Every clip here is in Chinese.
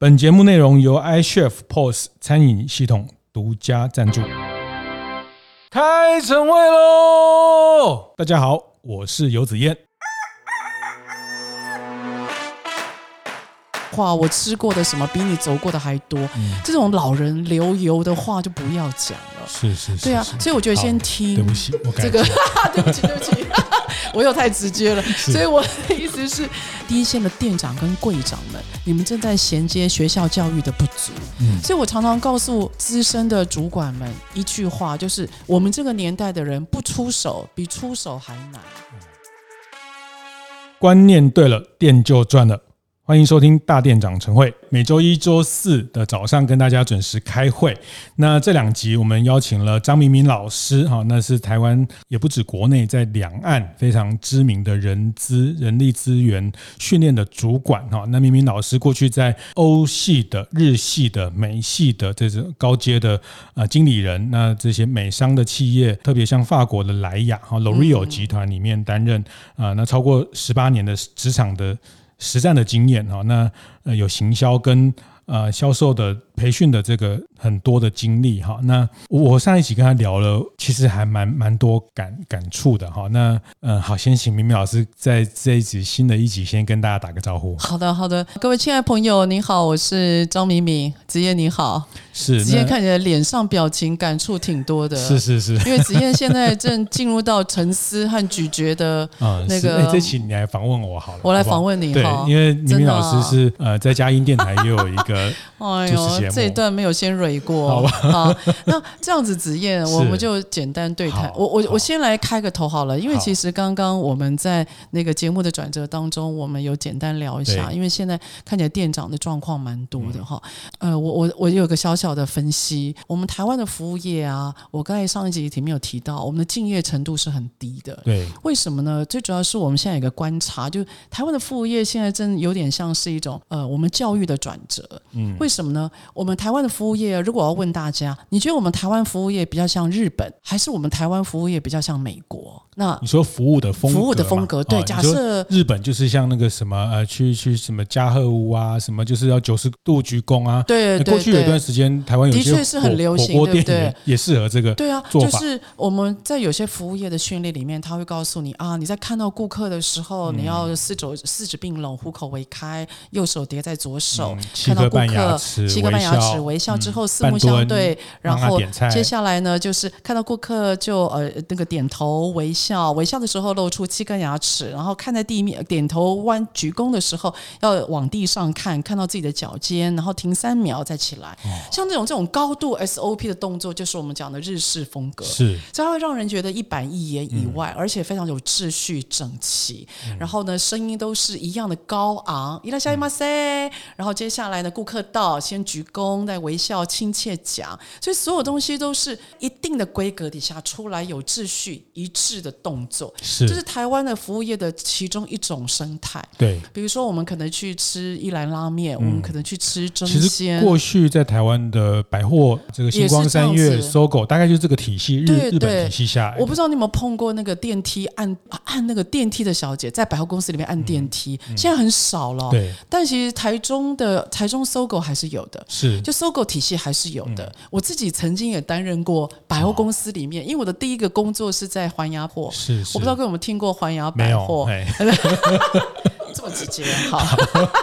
本节目内容由 iChef POS 餐饮系统独家赞助。开晨会喽！大家好，我是游子嫣。话我吃过的什么比你走过的还多，嗯、这种老人流油的话就不要讲了。是是是，对啊，所以我觉得先听。对不起，我这个，对不起对不起，我又太直接了。所以我的意思是，第一线的店长跟柜长们，你们正在衔接学校教育的不足。嗯，所以我常常告诉资深的主管们一句话，就是我们这个年代的人不出手比出手还难。观念对了，店就赚了。欢迎收听大店长晨会，每周一、周四的早上跟大家准时开会。那这两集我们邀请了张明明老师，哈，那是台湾也不止国内，在两岸非常知名的人资、人力资源训练的主管，哈。那明明老师过去在欧系的、日系的、美系的这种高阶的呃经理人，那这些美商的企业，特别像法国的莱雅哈 Loreal 集团里面担任啊，那超过十八年的职场的。实战的经验啊，那呃有行销跟呃销售的培训的这个很多的经历哈，那我上一期跟他聊了，其实还蛮蛮多感感触的哈。那嗯，好，先请明明老师在这一集新的一集先跟大家打个招呼。好的，好的，各位亲爱的朋友，你好，我是张明明，子燕你好。是，子燕看起来脸上表情感触挺多的。是是是，因为子燕现在正进入到沉思和咀嚼的 那个。这期你来访问我好了。我来访问你对，因为明明老师是呃在嘉音电台也有一个 哎呦，这一段没有先蕊过。好吧，好，那这样子子燕，我们就简单对谈。我我我先来开个头好了，因为其实刚刚我们在那个节目的转折当中，我们有简单聊一下，因为现在看起来店长的状况蛮多的哈。呃，我我我有个小小。的分析，我们台湾的服务业啊，我刚才上一集里面有提到，我们的敬业程度是很低的。对，为什么呢？最主要是我们现在有个观察，就台湾的服务业现在真的有点像是一种呃，我们教育的转折。嗯，为什么呢？我们台湾的服务业，如果要问大家，你觉得我们台湾服务业比较像日本，还是我们台湾服务业比较像美国？那你说服务的风格，服务的风格，对，假设日本就是像那个什么呃，去去什么加贺屋啊，什么就是要九十度鞠躬啊。对，对，对，过去有一段时间，台湾有些的确是很流行，对不对？也适合这个。对啊，就是我们在有些服务业的训练里面，他会告诉你啊，你在看到顾客的时候，你要四肘四指并拢，虎口微开，右手叠在左手，看到顾客七颗半牙齿微笑之后四目相对，然后接下来呢，就是看到顾客就呃那个点头微笑，微笑的时候。露出七根牙齿，然后看在地面，点头弯鞠躬的时候要往地上看，看到自己的脚尖，然后停三秒再起来。哦、像这种这种高度 SOP 的动作，就是我们讲的日式风格。是，这会让人觉得一板一眼以外，嗯、而且非常有秩序整齐。嗯、然后呢，声音都是一样的高昂。いらっしゃいませ。然后接下来呢，顾客到先鞠躬，再微笑，亲切讲。所以所有东西都是一定的规格底下出来，有秩序一致的 动作。是这是台湾的服务业的其中一种生态。对，比如说我们可能去吃一兰拉面，我们可能去吃蒸鲜。其实过去在台湾的百货，这个星光三越、SOGO，大概就是这个体系，日日本体系下来。我不知道你有没有碰过那个电梯按按那个电梯的小姐，在百货公司里面按电梯，现在很少了。对，但其实台中的台中 SOGO 还是有的，是就 SOGO 体系还是有的。我自己曾经也担任过百货公司里面，因为我的第一个工作是在环亚货，是我不知道各位有没有听过环亚百货，这么直接好。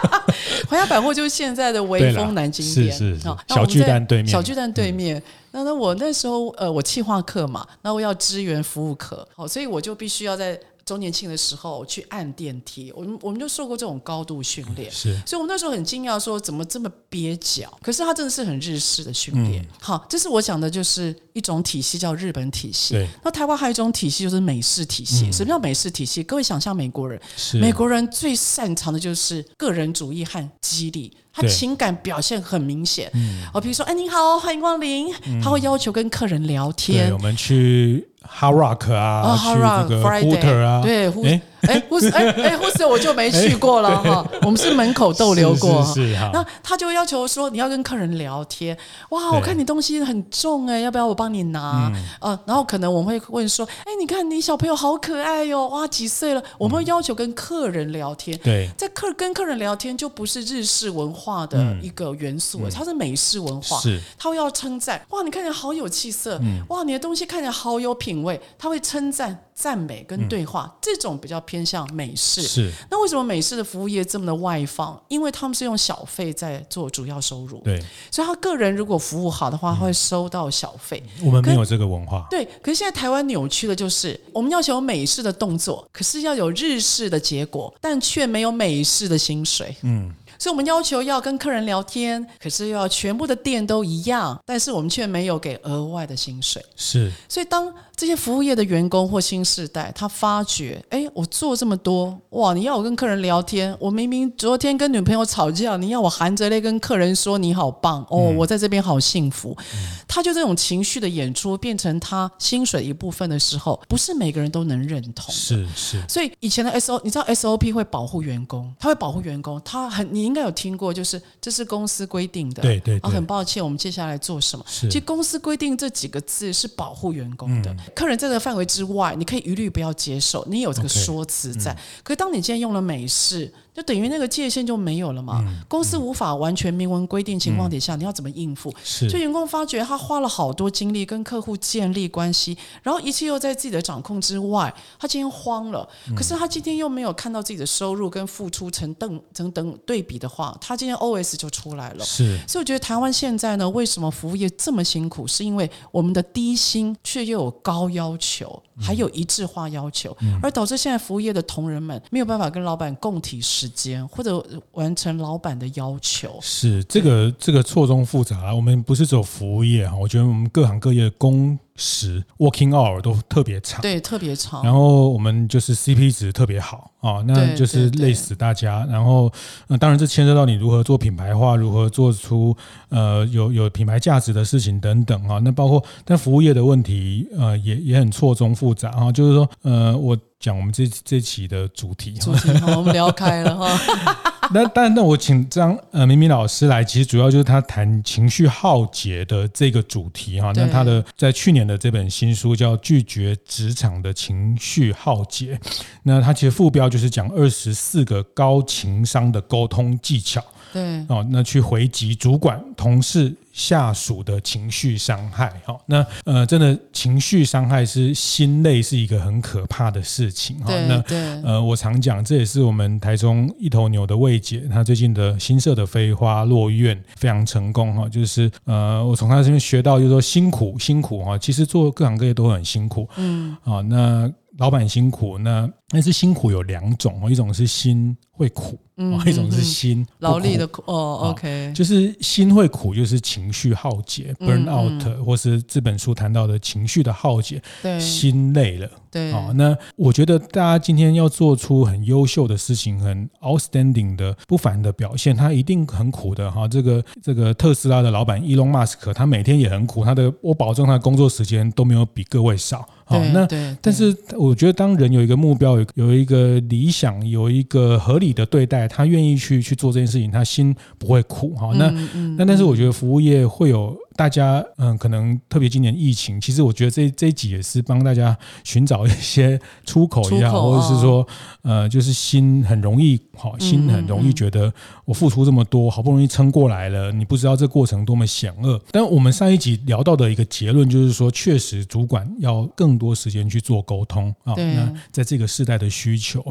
环亚百货就是现在的威风南京店，是是是。小巨蛋对面，小巨蛋对面。那那我那时候呃，我企划课嘛，那我要支援服务课，好，所以我就必须要在。周年庆的时候去按电梯，我们我们就受过这种高度训练，是，所以我们那时候很惊讶，说怎么这么蹩脚？可是它真的是很日式的训练。嗯、好，这是我讲的，就是一种体系叫日本体系。对，那台湾还有一种体系就是美式体系。嗯、什么叫美式体系？各位想象美国人，美国人最擅长的就是个人主义和激励。他情感表现很明显，哦，比如说，哎，你好，欢迎光临，他会要求跟客人聊天。我们去 Hard Rock 啊，去这个 Hooter 啊，对，哎，护士，哎哎，护士我就没去过了哈。我们是门口逗留过。是是。那他就要求说，你要跟客人聊天。哇，我看你东西很重哎，要不要我帮你拿？呃，然后可能我们会问说，哎，你看你小朋友好可爱哟，哇，几岁了？我们会要求跟客人聊天。对，在客跟客人聊天就不是日式文化的一个元素，它是美式文化。是。他会要称赞，哇，你看起来好有气色，嗯哇，你的东西看起来好有品味。他会称赞。赞美跟对话，嗯、这种比较偏向美式。是。那为什么美式的服务业这么的外放？因为他们是用小费在做主要收入。对。所以他个人如果服务好的话，会收到小费。我们没有这个文化。对。可是现在台湾扭曲的就是，我们要求美式的动作，可是要有日式的结果，但却没有美式的薪水。嗯。所以我们要求要跟客人聊天，可是又要全部的店都一样，但是我们却没有给额外的薪水。是。所以当这些服务业的员工或新世代，他发觉，哎，我做这么多，哇！你要我跟客人聊天，我明明昨天跟女朋友吵架，你要我含着泪跟客人说你好棒哦，我在这边好幸福。嗯、他就这种情绪的演出变成他薪水一部分的时候，不是每个人都能认同。是是。所以以前的 S O，你知道 S O P 会保护员工，他会保护员工，他很，你应该有听过，就是这是公司规定的。对对对。啊，很抱歉，我们接下来做什么？其实公司规定这几个字是保护员工的。嗯客人在这个范围之外，你可以一律不要接受，你有这个说辞在。可是当你今天用了美式。就等于那个界限就没有了嘛？嗯、公司无法完全明文规定情况底下，嗯、你要怎么应付？是，就员工发觉他花了好多精力跟客户建立关系，然后一切又在自己的掌控之外，他今天慌了。嗯、可是他今天又没有看到自己的收入跟付出成等成等对比的话，他今天 OS 就出来了。是，所以我觉得台湾现在呢，为什么服务业这么辛苦？是因为我们的低薪却又有高要求，还有一致化要求，嗯、而导致现在服务业的同仁们没有办法跟老板共体时。间或者完成老板的要求，是这个这个错综复杂啊。我们不是走服务业哈，我觉得我们各行各业的工时 working hour 都特别长，对，特别长。然后我们就是 CP 值特别好啊，那就是累死大家。然后，呃，当然这牵涉到你如何做品牌化，如何做出呃有有品牌价值的事情等等啊。那包括但服务业的问题，呃，也也很错综复杂啊。就是说，呃，我。讲我们这这期的主题，主题我们聊开了哈。那但那我请张呃明明老师来，其实主要就是他谈情绪耗竭的这个主题哈。那他的在去年的这本新书叫《拒绝职场的情绪耗竭》，那他其实副标就是讲二十四个高情商的沟通技巧。对哦，那去回击主管、同事、下属的情绪伤害，哈，那呃，真的情绪伤害是心累，是一个很可怕的事情哈。那呃，我常讲，这也是我们台中一头牛的魏姐，她最近的新设的飞花落院非常成功哈。就是呃，我从她这边学到，就是说辛苦辛苦哈，其实做各行各业都很辛苦，嗯，啊，那老板辛苦，那但是辛苦有两种哦，一种是心会苦。嗯，一种是心劳力的苦哦，OK，就是心会苦，就是情绪耗竭，burn out，或是这本书谈到的情绪的耗竭，对，心累了，对，哦，那我觉得大家今天要做出很优秀的事情，很 outstanding 的不凡的表现，他一定很苦的哈。这个这个特斯拉的老板伊隆马斯克，他每天也很苦，他的我保证他的工作时间都没有比各位少。好，那但是我觉得当人有一个目标，有有一个理想，有一个合理的对待。他愿意去去做这件事情，他心不会苦哈。那那但是我觉得服务业会有大家嗯，可能特别今年疫情，其实我觉得这这一集也是帮大家寻找一些出口也好，或者是说呃，就是心很容易好，心很容易觉得我付出这么多，好不容易撑过来了，你不知道这过程多么险恶。但我们上一集聊到的一个结论就是说，确实主管要更多时间去做沟通啊。那在这个时代的需求，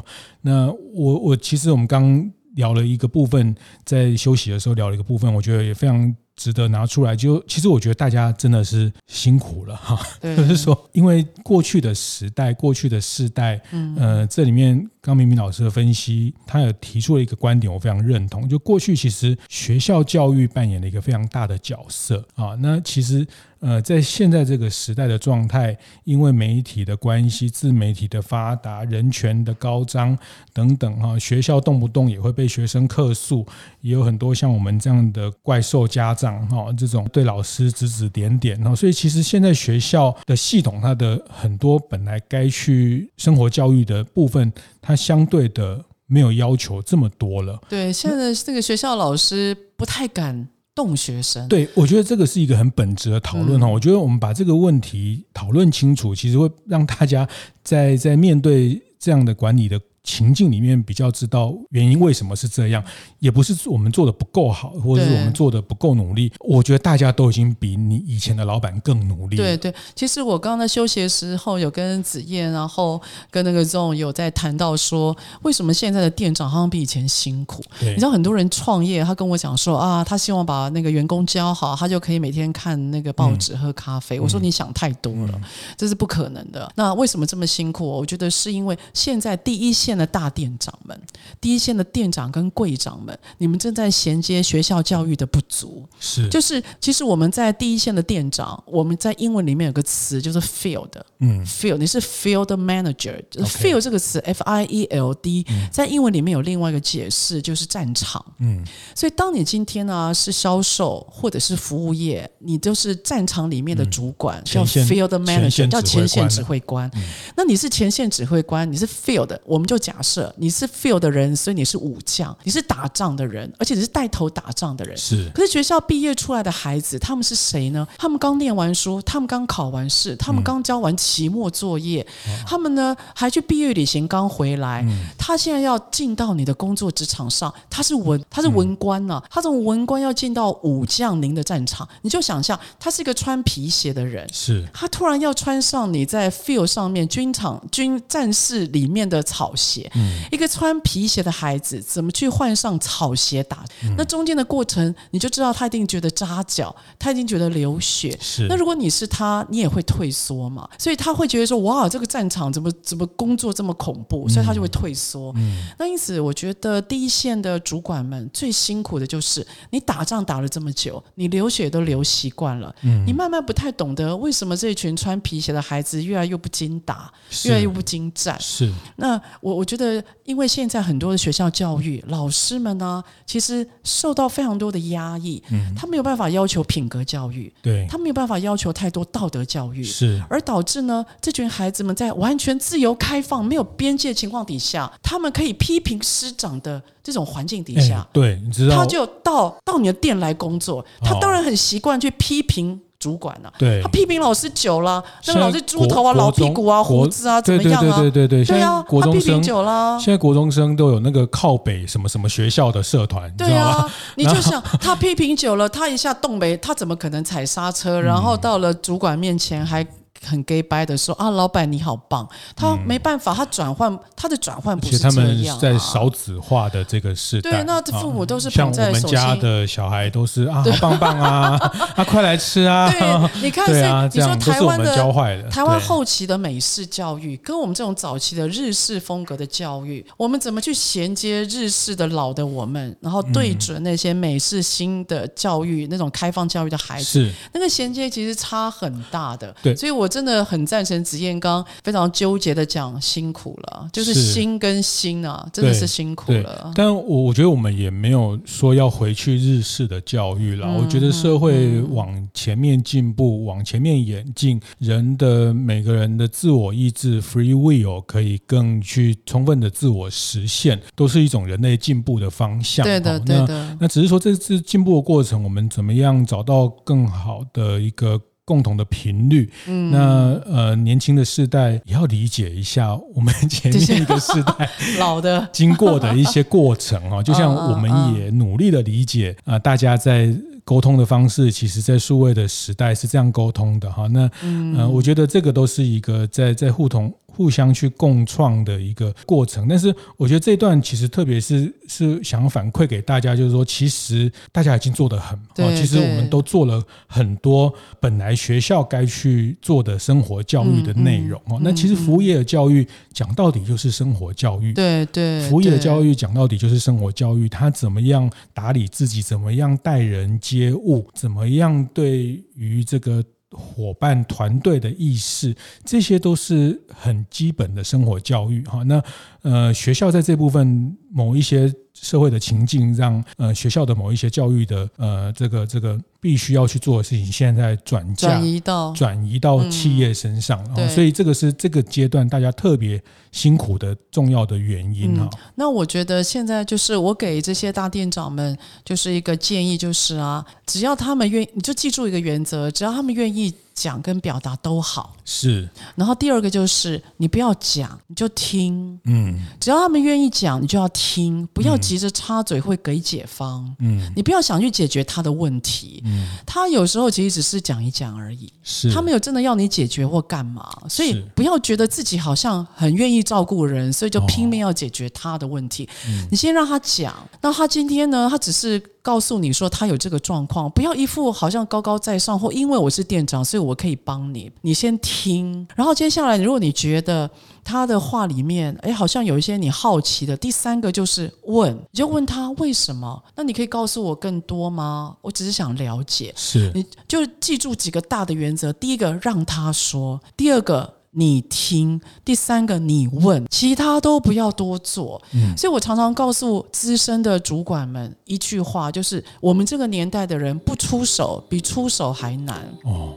那我我其实我们刚。聊了一个部分，在休息的时候聊了一个部分，我觉得也非常值得拿出来。就其实我觉得大家真的是辛苦了哈，就是说，因为过去的时代、过去的世代，嗯呃，这里面刚明明老师的分析，他有提出了一个观点，我非常认同。就过去其实学校教育扮演了一个非常大的角色啊，那其实。呃，在现在这个时代的状态，因为媒体的关系、自媒体的发达、人权的高涨等等哈，学校动不动也会被学生客诉，也有很多像我们这样的怪兽家长长哈，这种对老师指指点点，然后所以其实现在学校的系统，它的很多本来该去生活教育的部分，它相对的没有要求这么多了。对，现在这个学校老师不太敢动学生。对，我觉得这个是一个很本质的讨论哈。我觉得我们把这个问题讨论清楚，其实会让大家在在面对这样的管理的。情境里面比较知道原因为什么是这样，也不是我们做的不够好，或者是我们做的不够努力。我觉得大家都已经比你以前的老板更努力。对对，其实我刚刚在休息的时候有跟子燕，然后跟那个 Zong 有在谈到说，为什么现在的店长好像比以前辛苦？你知道很多人创业，他跟我讲说啊，他希望把那个员工教好，他就可以每天看那个报纸、喝咖啡。我说你想太多了，这是不可能的。那为什么这么辛苦？我觉得是因为现在第一线的大店长们，第一线的店长跟柜长们，你们正在衔接学校教育的不足。是，就是其实我们在第一线的店长，我们在英文里面有个词就是 field，嗯，field，你是 field manager，就是 field 这个词 F I E L D，在英文里面有另外一个解释，就是战场。嗯，所以当你今天呢是销售或者是服务业，你就是战场里面的主管，叫 field manager，叫前线指挥官。那你是前线指挥官，你是 field，我们就假设。你是 field 的人，所以你是武将，你是打仗的人，而且你是带头打仗的人。是。可是学校毕业出来的孩子，他们是谁呢？他们刚念完书，他们刚考完试，他们刚交完期末作业，嗯、他们呢还去毕业旅行刚回来。嗯、他现在要进到你的工作职场上，他是文，他是文官呢、啊。嗯、他从文官要进到武将您的战场，你就想象他是一个穿皮鞋的人，是。他突然要穿上你在 field 上面军场军战士里面的草鞋。嗯一个穿皮鞋的孩子怎么去换上草鞋打？那中间的过程，你就知道他一定觉得扎脚，他一定觉得流血。是。那如果你是他，你也会退缩嘛？所以他会觉得说：“哇，这个战场怎么怎么工作这么恐怖？”所以他就会退缩。嗯。那因此，我觉得第一线的主管们最辛苦的就是你打仗打了这么久，你流血都流习惯了。嗯。你慢慢不太懂得为什么这一群穿皮鞋的孩子越来越不经打，越来越不经战。是。那我我觉得。因为现在很多的学校教育老师们呢，其实受到非常多的压抑，嗯，他没有办法要求品格教育，对，他没有办法要求太多道德教育，是，而导致呢，这群孩子们在完全自由开放、没有边界情况底下，他们可以批评师长的这种环境底下，对，你知道，他就到到你的店来工作，他当然很习惯去批评。主管呢、啊？对，他批评老师久了，那个老师猪头啊、老屁股啊、胡子啊，怎么样啊？对对对对对，对啊，他批评久了。现在国中生都有那个靠北什么什么学校的社团，对啊，你就想他批评久了，他一下动没，他怎么可能踩刹车？然后到了主管面前还。很 gay 掰的说啊，老板你好棒，他没办法，他转换他的转换不是这样、啊。而且他们在少子化的这个时代，对，那父母都是像我们家的小孩都是啊，好棒棒啊，啊，快来吃啊！对，你看，对啊，你说台湾的教坏的，台湾后期的美式教育，跟我们这种早期的日式风格的教育，我们怎么去衔接日式的老的我们，然后对准那些美式新的教育那种开放教育的孩子，那个衔接其实差很大的。对，所以我。真的很赞成子燕刚非常纠结的讲辛苦了，就是心跟心啊，真的是辛苦了。但我我觉得我们也没有说要回去日式的教育了。嗯、我觉得社会往前面进步，嗯、往前面演进，人的每个人的自我意志 （free will） 可以更去充分的自我实现，都是一种人类进步的方向。对的，对的。那，那只是说这次进步的过程，我们怎么样找到更好的一个。共同的频率，嗯，那呃，年轻的世代也要理解一下我们前面 一个世代老的经过的一些过程哦，就像我们也努力的理解啊，大家在沟通的方式，其实在数位的时代是这样沟通的哈。那嗯、呃，我觉得这个都是一个在在互通。互相去共创的一个过程，但是我觉得这段其实特别是是想反馈给大家，就是说，其实大家已经做得很，对其实我们都做了很多本来学校该去做的生活教育的内容哦。那其实服务业的教育讲到底就是生活教育，对对，服务业的教育讲到底就是生活教育，他怎么样打理自己，怎么样待人接物，怎么样对于这个。伙伴团队的意识，这些都是很基本的生活教育哈。那呃，学校在这部分某一些社会的情境，让呃学校的某一些教育的呃这个这个必须要去做的事情，现在在转嫁转移到转移到企业身上，嗯、所以这个是这个阶段大家特别辛苦的重要的原因。那我觉得现在就是我给这些大店长们就是一个建议，就是啊，只要他们愿意，你就记住一个原则，只要他们愿意。讲跟表达都好，是。然后第二个就是你不要讲，你就听。嗯，只要他们愿意讲，你就要听，不要急着插嘴会给解方。嗯，你不要想去解决他的问题。嗯，他有时候其实只是讲一讲而已。是，他没有真的要你解决或干嘛，所以不要觉得自己好像很愿意照顾人，所以就拼命要解决他的问题。哦，你先让他讲，那他今天呢？他只是。告诉你说他有这个状况，不要一副好像高高在上或因为我是店长，所以我可以帮你。你先听，然后接下来，如果你觉得他的话里面，哎，好像有一些你好奇的，第三个就是问，你就问他为什么？那你可以告诉我更多吗？我只是想了解。是，你就记住几个大的原则：第一个让他说，第二个。你听，第三个你问，其他都不要多做。嗯，所以我常常告诉资深的主管们一句话，就是我们这个年代的人不出手比出手还难。哦，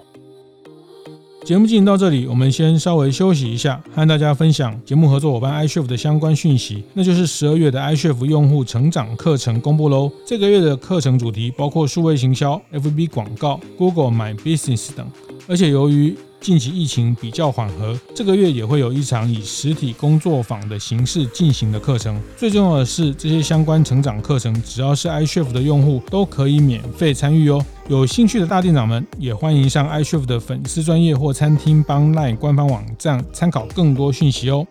节目进行到这里，我们先稍微休息一下，和大家分享节目合作伙伴 iCHEF 的相关讯息，那就是十二月的 iCHEF 用户成长课程公布喽。这个月的课程主题包括数位行销、FB 广告、Google My Business 等，而且由于近期疫情比较缓和，这个月也会有一场以实体工作坊的形式进行的课程。最重要的是，这些相关成长课程，只要是 iCHEF 的用户都可以免费参与哦。有兴趣的大店长们，也欢迎上 iCHEF 的粉丝专业或餐厅帮 LINE 官方网站参考更多讯息哦。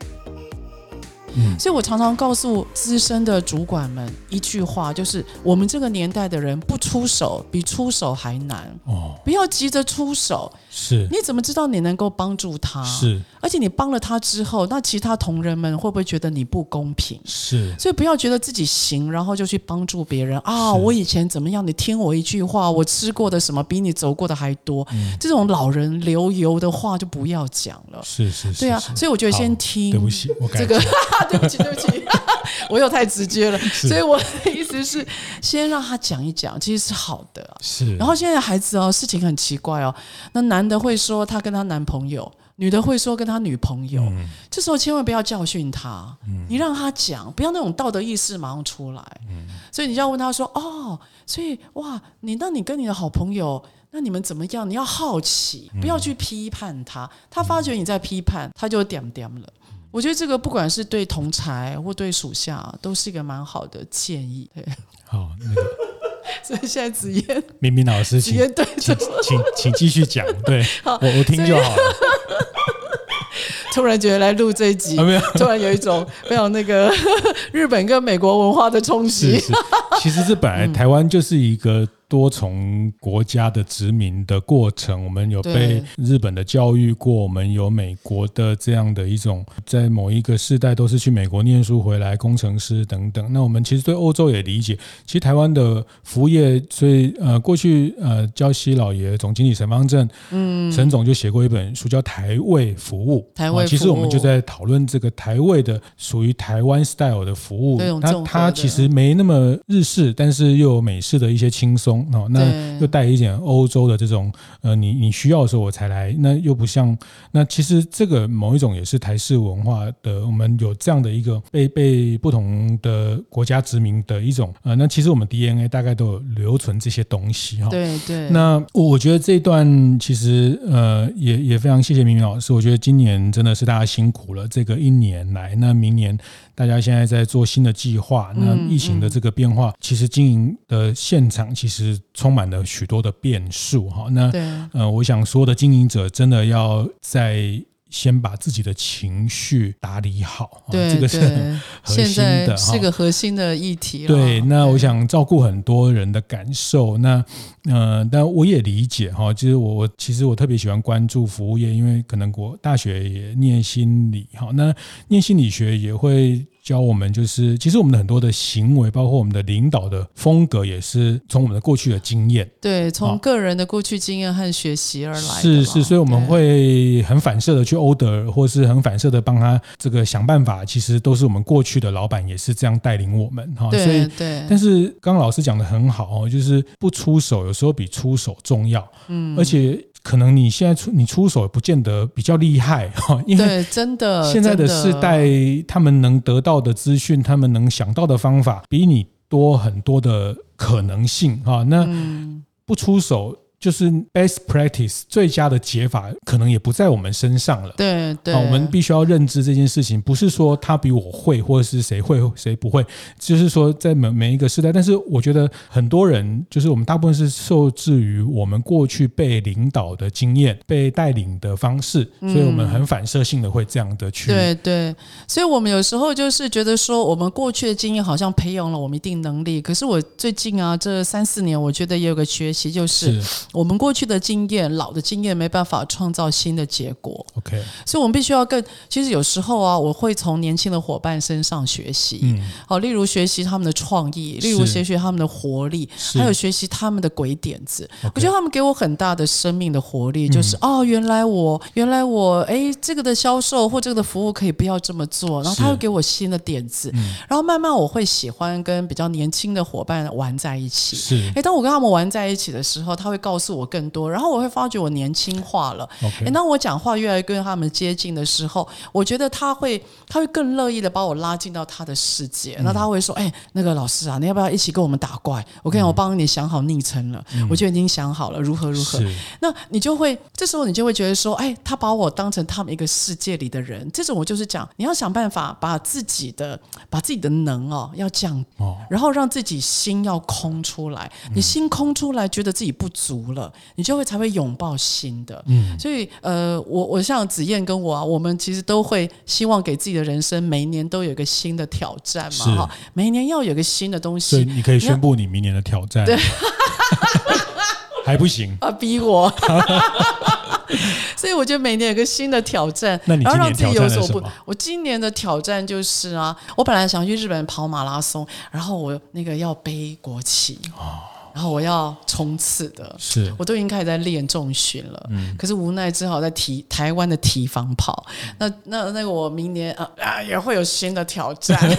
嗯，所以我常常告诉资深的主管们一句话，就是我们这个年代的人不出手比出手还难哦，不要急着出手。是，你怎么知道你能够帮助他？是，而且你帮了他之后，那其他同仁们会不会觉得你不公平？是，所以不要觉得自己行，然后就去帮助别人啊！我以前怎么样？你听我一句话，我吃过的什么比你走过的还多。嗯，这种老人流油的话就不要讲了。是是是，对啊。所以我觉得先听。对不起，我改这个，对不起，对不起，我又太直接了。所以我的意思是，先让他讲一讲，其实是好的。是。然后现在孩子哦，事情很奇怪哦，那男。的会说他跟他男朋友，女的会说跟他女朋友。嗯、这时候千万不要教训他，嗯、你让他讲，不要那种道德意识马上出来。嗯、所以你就要问他说：“哦，所以哇，你那你跟你的好朋友，那你们怎么样？你要好奇，不要去批判他。他发觉你在批判，他就点点了。我觉得这个不管是对同才或对属下，都是一个蛮好的建议。对，好，那个。所以现在子嫣，明明老师，请对请请请继续讲，对，好我我听就好了。突然觉得来录这一集，啊、突然有一种非常那个日本跟美国文化的冲击。其实这本来台湾就是一个。多重国家的殖民的过程，我们有被日本的教育过，我们有美国的这样的一种，在某一个世代都是去美国念书回来，工程师等等。那我们其实对欧洲也理解，其实台湾的服务业，所以呃，过去呃，焦西老爷总经理陈方正，嗯，陈总就写过一本书叫《台位服务》，台味服务，其实我们就在讨论这个台位的属于台湾 style 的服务，它它其实没那么日式，但是又有美式的一些轻松。哦，那又带一点欧洲的这种，呃，你你需要的时候我才来，那又不像，那其实这个某一种也是台式文化的，我们有这样的一个被被不同的国家殖民的一种，呃，那其实我们 DNA 大概都有留存这些东西哈。对对。那我觉得这一段其实呃也也非常谢谢明明老师，我觉得今年真的是大家辛苦了，这个一年来，那明年。大家现在在做新的计划，那疫情的这个变化，其实经营的现场其实充满了许多的变数哈。那呃，我想说的经营者真的要在。先把自己的情绪打理好，对，这个是很核心的，是个核心的议题。对，那我想照顾很多人的感受。那嗯、呃，但我也理解哈，就是我我其实我特别喜欢关注服务业，因为可能我大学也念心理哈，那念心理学也会。教我们就是，其实我们的很多的行为，包括我们的领导的风格，也是从我们的过去的经验，对，从个人的过去经验和学习而来。是是，所以我们会很反射的去 order，或是很反射的帮他这个想办法。其实都是我们过去的老板也是这样带领我们哈。对对，但是刚刚老师讲的很好哦，就是不出手有时候比出手重要。嗯，而且。可能你现在出你出手不见得比较厉害 哈，因为真的现在的世代，他们能得到的资讯，他们能想到的方法，比你多很多的可能性哈。那不出手。就是 best practice 最佳的解法，可能也不在我们身上了。对对，我们必须要认知这件事情，不是说他比我会，或者是谁会谁不会，就是说在每每一个时代。但是我觉得很多人，就是我们大部分是受制于我们过去被领导的经验、被带领的方式，所以我们很反射性的会这样的去。对对，所以我们有时候就是觉得说，我们过去的经验好像培养了我们一定能力。可是我最近啊，这三四年，我觉得也有个学习，就是。我们过去的经验、老的经验没办法创造新的结果。OK，所以我们必须要更。其实有时候啊，我会从年轻的伙伴身上学习。嗯，好，例如学习他们的创意，例如学习他们的活力，还有学习他们的鬼点子。Okay. 我觉得他们给我很大的生命的活力，就是、嗯、哦，原来我原来我哎，这个的销售或这个的服务可以不要这么做，然后他会给我新的点子。嗯，然后慢慢我会喜欢跟比较年轻的伙伴玩在一起。是，哎，当我跟他们玩在一起的时候，他会告诉我更多，然后我会发觉我年轻化了。Okay. 当我讲话越来越跟他们接近的时候，我觉得他会，他会更乐意的把我拉进到他的世界。那、嗯、他会说：“哎，那个老师啊，你要不要一起跟我们打怪？我跟你讲，我帮你想好昵称了，嗯、我就已经想好了如何如何。”那你就会这时候你就会觉得说：“哎，他把我当成他们一个世界里的人。”这种我就是讲，你要想办法把自己的把自己的能哦要降，哦然后让自己心要空出来。你心空出来，觉得自己不足了。你就会才会拥抱新的，嗯，所以呃，我我像子燕跟我啊，我们其实都会希望给自己的人生每一年都有一个新的挑战嘛，哈，每一年要有一个新的东西。所以你可以宣布你明年的挑战，对，还不行 啊，逼我。所以我觉得每年有个新的挑战，那你今年挑战了什么？我今年的挑战就是啊，我本来想去日本跑马拉松，然后我那个要背国旗哦。然后我要冲刺的，是我都已经开始在练重训了，嗯，可是无奈只好在提台湾的提防跑。那那那个我明年啊啊也会有新的挑战。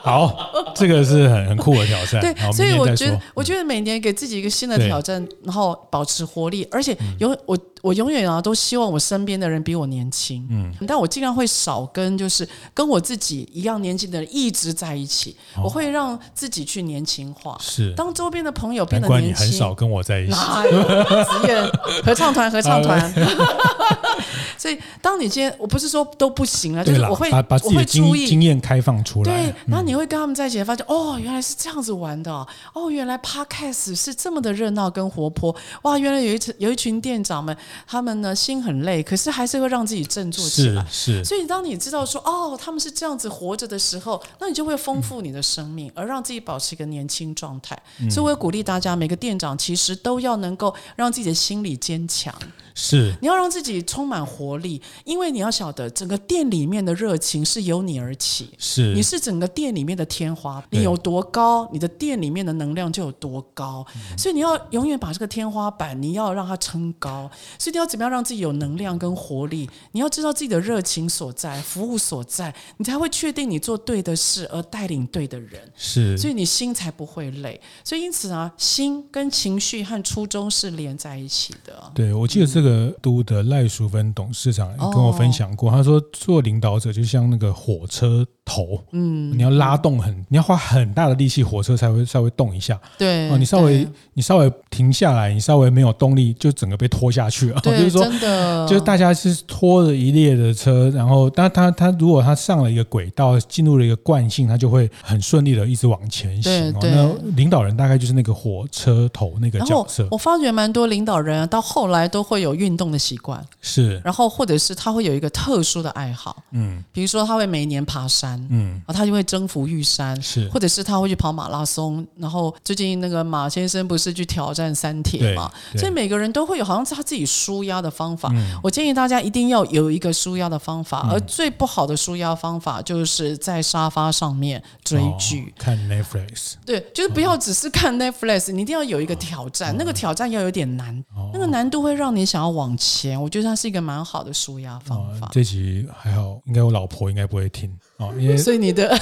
好，这个是很很酷的挑战。对，所以我觉得我觉得每年给自己一个新的挑战，然后保持活力，而且有我。我永远啊都希望我身边的人比我年轻，嗯，但我尽量会少跟就是跟我自己一样年纪的人一直在一起，哦、我会让自己去年轻化。是，当周边的朋友变得年轻，你很少跟我在一起。职业合唱团，合唱团。所以，当你今天我不是说都不行了，就是我会把把自己的经经验开放出来。对，然后你会跟他们在一起，发现、嗯、哦，原来是这样子玩的，哦，原来 Podcast 是这么的热闹跟活泼，哇，原来有一群有一群店长们。他们呢，心很累，可是还是会让自己振作起来。是，是。所以当你知道说哦，他们是这样子活着的时候，那你就会丰富你的生命，嗯、而让自己保持一个年轻状态。嗯、所以我也鼓励大家，每个店长其实都要能够让自己的心理坚强。是，你要让自己充满活力，因为你要晓得，整个店里面的热情是由你而起。是，你是整个店里面的天花，你有多高，你的店里面的能量就有多高。嗯、所以你要永远把这个天花板，你要让它撑高。所以你要怎么样让自己有能量跟活力？你要知道自己的热情所在，服务所在，你才会确定你做对的事，而带领对的人。是，所以你心才不会累。所以因此啊，心跟情绪和初衷是连在一起的。对，我记得这个。嗯都的赖淑芬董事长跟我分享过，他说做领导者就像那个火车头，嗯，你要拉动很，你要花很大的力气，火车才会稍微动一下。对，哦，你稍微你稍微停下来，你稍微没有动力，就整个被拖下去了。就是说，真的，就是大家是拖着一列的车，然后，但他他如果他上了一个轨道，进入了一个惯性，他就会很顺利的一直往前行。对，那领导人大概就是那个火车头那个角色。我发觉蛮多领导人啊，到后来都会有运动的习惯，是，然后或者是他会有一个特殊的爱好，嗯，比如说他会每年爬山。嗯，他就会征服玉山，是，或者是他会去跑马拉松。然后最近那个马先生不是去挑战三铁嘛？所以每个人都会有好像是他自己舒压的方法。嗯、我建议大家一定要有一个舒压的方法，嗯、而最不好的舒压方法就是在沙发上面追剧、哦、看 Netflix。对，就是不要只是看 Netflix，、哦、你一定要有一个挑战，哦、那个挑战要有点难，哦、那个难度会让你想要往前。我觉得它是一个蛮好的舒压方法。哦、这集还好，应该我老婆应该不会听哦，所以你的，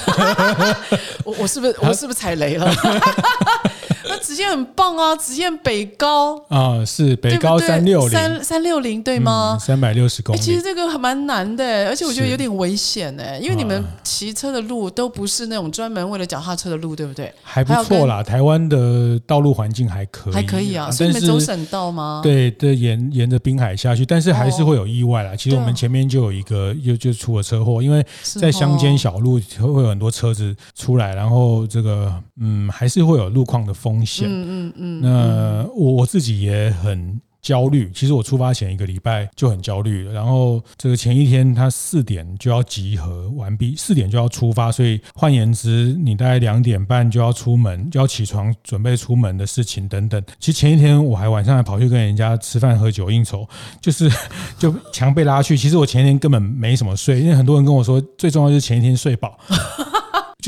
我我是不是我是不是踩雷了？那直线很棒啊，直线北高啊，是北高三六零三三六零对吗？三百六十公里，其实这个还蛮难的，而且我觉得有点危险哎，因为你们骑车的路都不是那种专门为了脚踏车的路，对不对？还不错啦，台湾的道路环境还可以，还可以啊。所以你们走省道吗？对对，沿沿着滨海下去，但是还是会有意外啦。其实我们前面就有一个，又就出了车祸，因为在乡间小路会有很多车子出来，然后这个嗯，还是会有路况的风。风险，嗯嗯嗯，那我我自己也很焦虑。其实我出发前一个礼拜就很焦虑，然后这个前一天他四点就要集合完毕，四点就要出发，所以换言之，你大概两点半就要出门，就要起床准备出门的事情等等。其实前一天我还晚上还跑去跟人家吃饭喝酒应酬，就是 就强被拉去。其实我前一天根本没什么睡，因为很多人跟我说，最重要就是前一天睡饱。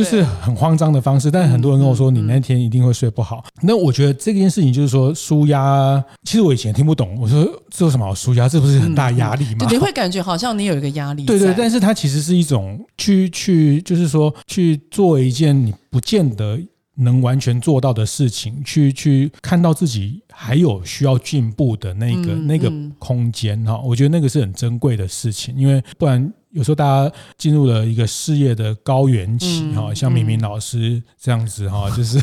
就是很慌张的方式，但是很多人跟我说，你那天一定会睡不好。那我觉得这件事情就是说舒压，其实我以前听不懂。我说这有什么好舒压？这不是很大压力吗？你会感觉好像你有一个压力。对对，但是它其实是一种去去，就是说去做一件你不见得能完全做到的事情，去去看到自己还有需要进步的那个那个空间哈。我觉得那个是很珍贵的事情，因为不然。有时候大家进入了一个事业的高原期哈，像明明老师这样子哈，就是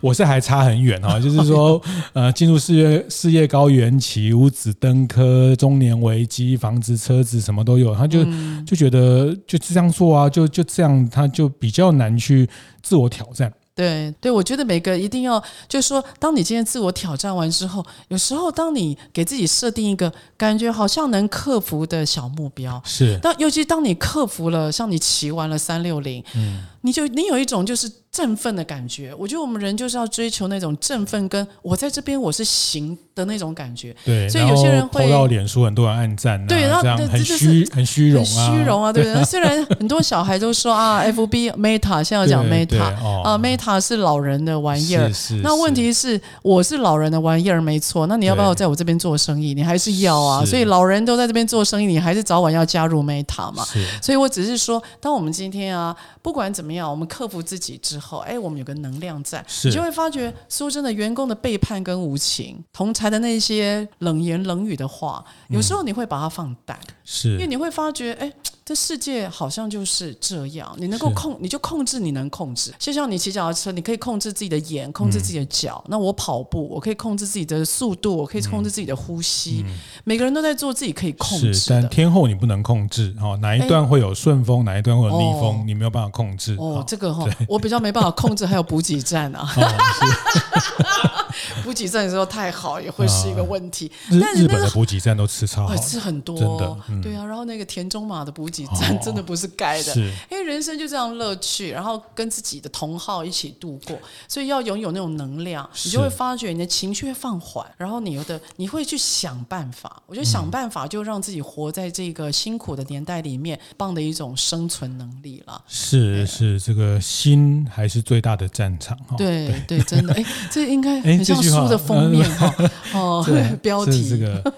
我是还差很远哈，就是说 呃进入事业事业高原期，五子登科，中年危机，房子车子什么都有，他就就觉得就这样做啊，就就这样，他就比较难去自我挑战。对对，我觉得每个一定要，就是说，当你今天自我挑战完之后，有时候当你给自己设定一个感觉好像能克服的小目标，是，但尤其当你克服了，像你骑完了三六零，嗯，你就你有一种就是。振奋的感觉，我觉得我们人就是要追求那种振奋，跟我在这边我是行的那种感觉。对，所以有些人会到脸书，很多人按赞，对，然后很虚，很虚荣啊，虚荣啊，对不对？虽然很多小孩都说啊，FB Meta 现在要讲 Meta 啊，Meta 是老人的玩意儿。那问题是，我是老人的玩意儿，没错。那你要不要在我这边做生意？你还是要啊。所以老人都在这边做生意，你还是早晚要加入 Meta 嘛。所以我只是说，当我们今天啊，不管怎么样，我们克服自己之后，哎，我们有个能量在，你就会发觉，说真的，员工的背叛跟无情，同才的那些冷言冷语的话，有时候你会把它放淡，是因为你会发觉，哎。这世界好像就是这样，你能够控，你就控制你能控制。就像你骑脚踏车，你可以控制自己的眼，控制自己的脚。嗯、那我跑步，我可以控制自己的速度，我可以控制自己的呼吸。嗯、每个人都在做自己可以控制但天后你不能控制哦。哪一段会有顺风，哪一段会有逆风，哦、你没有办法控制。哦，这个哈、哦，我比较没办法控制，还有补给站啊。补给站的时候太好也会是一个问题。日日本的补给站都吃超好，吃很多，真的。嗯、对啊，然后那个田中马的补给站真的不是该的，因为人生就这样乐趣，然后跟自己的同好一起度过，所以要拥有那种能量，你就会发觉你的情绪会放缓，然后你有的你会去想办法。我觉得想办法就让自己活在这个辛苦的年代里面，棒的一种生存能力了。是是，这个心还是最大的战场。对对，真的，哎，这应该 很像书的封面哈。哦，标题这个，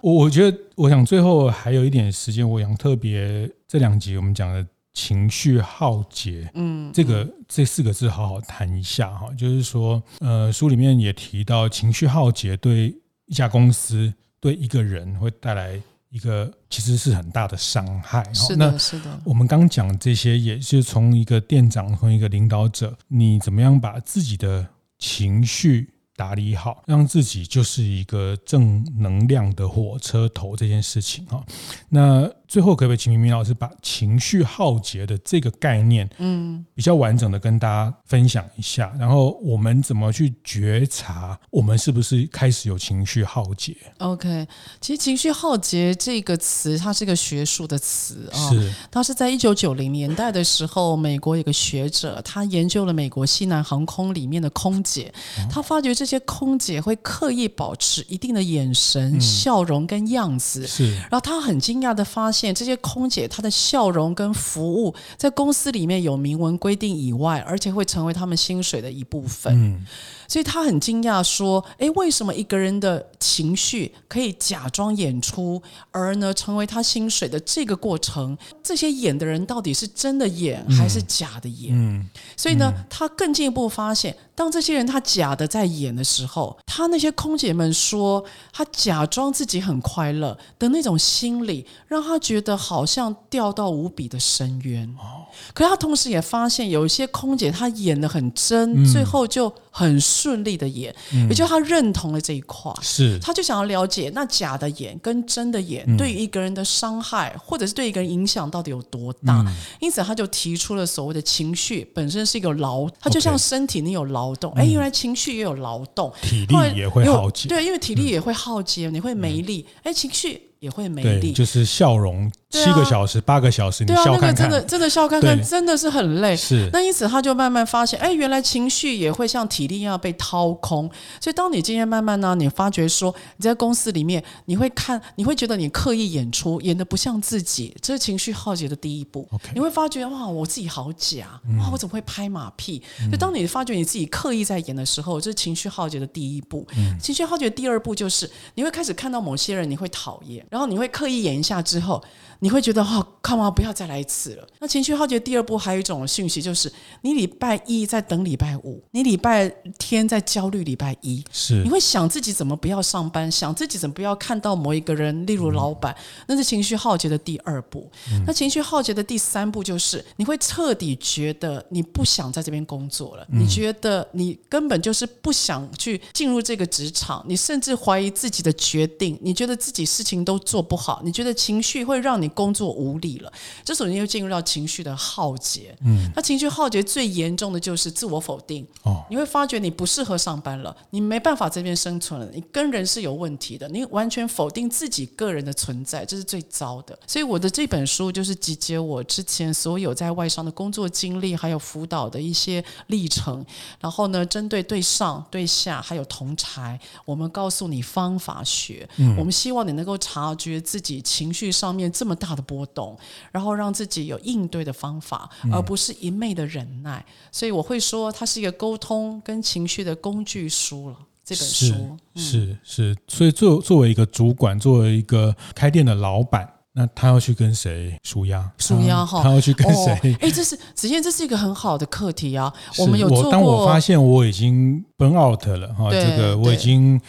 我我觉得，我想最后还有一点时间，我想特别这两集我们讲的情绪耗竭，嗯，这个这四个字好好谈一下哈。就是说，呃，书里面也提到，情绪耗竭对一家公司、对一个人会带来一个其实是很大的伤害。是的，是的。我们刚讲这些，也是从一个店长，从一个领导者，你怎么样把自己的情绪打理好，让自己就是一个正能量的火车头这件事情啊。那最后可不可以请明明老师把情绪耗竭的这个概念，嗯，比较完整的跟大家分享一下，然后我们怎么去觉察我们是不是开始有情绪耗竭？OK，其实情绪耗竭这个词，它是一个学术的词啊，是，它是在一九九零年代的时候，美国有个学者，他研究了美国西南航空里面的空姐，他发觉这些空姐会刻意保持一定的眼神、嗯、笑容跟样子，是，然后他很惊讶的发现，这些空姐她的笑容跟服务在公司里面有明文规定以外，而且会成为他们薪水的一部分。嗯所以他很惊讶，说：“诶，为什么一个人的情绪可以假装演出，而呢成为他薪水的这个过程？这些演的人到底是真的演还是假的演？”嗯嗯、所以呢，他更进一步发现，当这些人他假的在演的时候，他那些空姐们说，他假装自己很快乐的那种心理，让他觉得好像掉到无比的深渊。哦、可是他同时也发现，有一些空姐她演的很真，嗯、最后就很。顺利的演，嗯、也就他认同了这一块，是。他就想要了解那假的演跟真的演、嗯、对于一个人的伤害，或者是对一个人影响到底有多大？嗯、因此他就提出了所谓的情绪本身是一个劳，它就像身体你有劳动，哎、嗯，原来情绪也有劳动，体力也会耗竭，对，因为体力也会耗竭，嗯、你会没力，哎，情绪也会没力，就是笑容。七个小时、啊、八个小时，你笑看看，对啊，那个真的真的笑看看，真的是很累。是，那因此他就慢慢发现，哎，原来情绪也会像体力一样被掏空。所以，当你今天慢慢呢，你发觉说你在公司里面，你会看，你会觉得你刻意演出，演的不像自己，这是情绪耗竭的第一步。你会发觉哇，我自己好假，哇，我怎么会拍马屁？就、嗯、当你发觉你自己刻意在演的时候，这是情绪耗竭的第一步。嗯、情绪耗竭的第二步就是你会开始看到某些人，你会讨厌，然后你会刻意演一下之后。你会觉得哦，看完不要再来一次了？那情绪耗竭第二步还有一种讯息，就是你礼拜一在等礼拜五，你礼拜天在焦虑礼拜一，是你会想自己怎么不要上班，想自己怎么不要看到某一个人，例如老板，嗯、那是情绪耗竭的第二步。嗯、那情绪耗竭的第三步就是你会彻底觉得你不想在这边工作了，嗯、你觉得你根本就是不想去进入这个职场，你甚至怀疑自己的决定，你觉得自己事情都做不好，你觉得情绪会让你。工作无力了，这时候你又进入到情绪的浩劫。嗯，那情绪浩劫最严重的就是自我否定。哦，你会发觉你不适合上班了，你没办法这边生存了，你跟人是有问题的，你完全否定自己个人的存在，这是最糟的。所以我的这本书就是集结我之前所有在外商的工作经历，还有辅导的一些历程。然后呢，针对对上、对下还有同才，我们告诉你方法学。嗯，我们希望你能够察觉自己情绪上面这么大的波动，然后让自己有应对的方法，而不是一昧的忍耐。嗯、所以我会说，它是一个沟通跟情绪的工具书了。这本书是、嗯、是，是，所以作作为一个主管，作为一个开店的老板，那他要去跟谁舒压？舒压哈，他要去跟谁？哎、哦，这是子健，这是一个很好的课题啊。我们有做过，当我发现我已经 burn out 了哈，对这个我已经。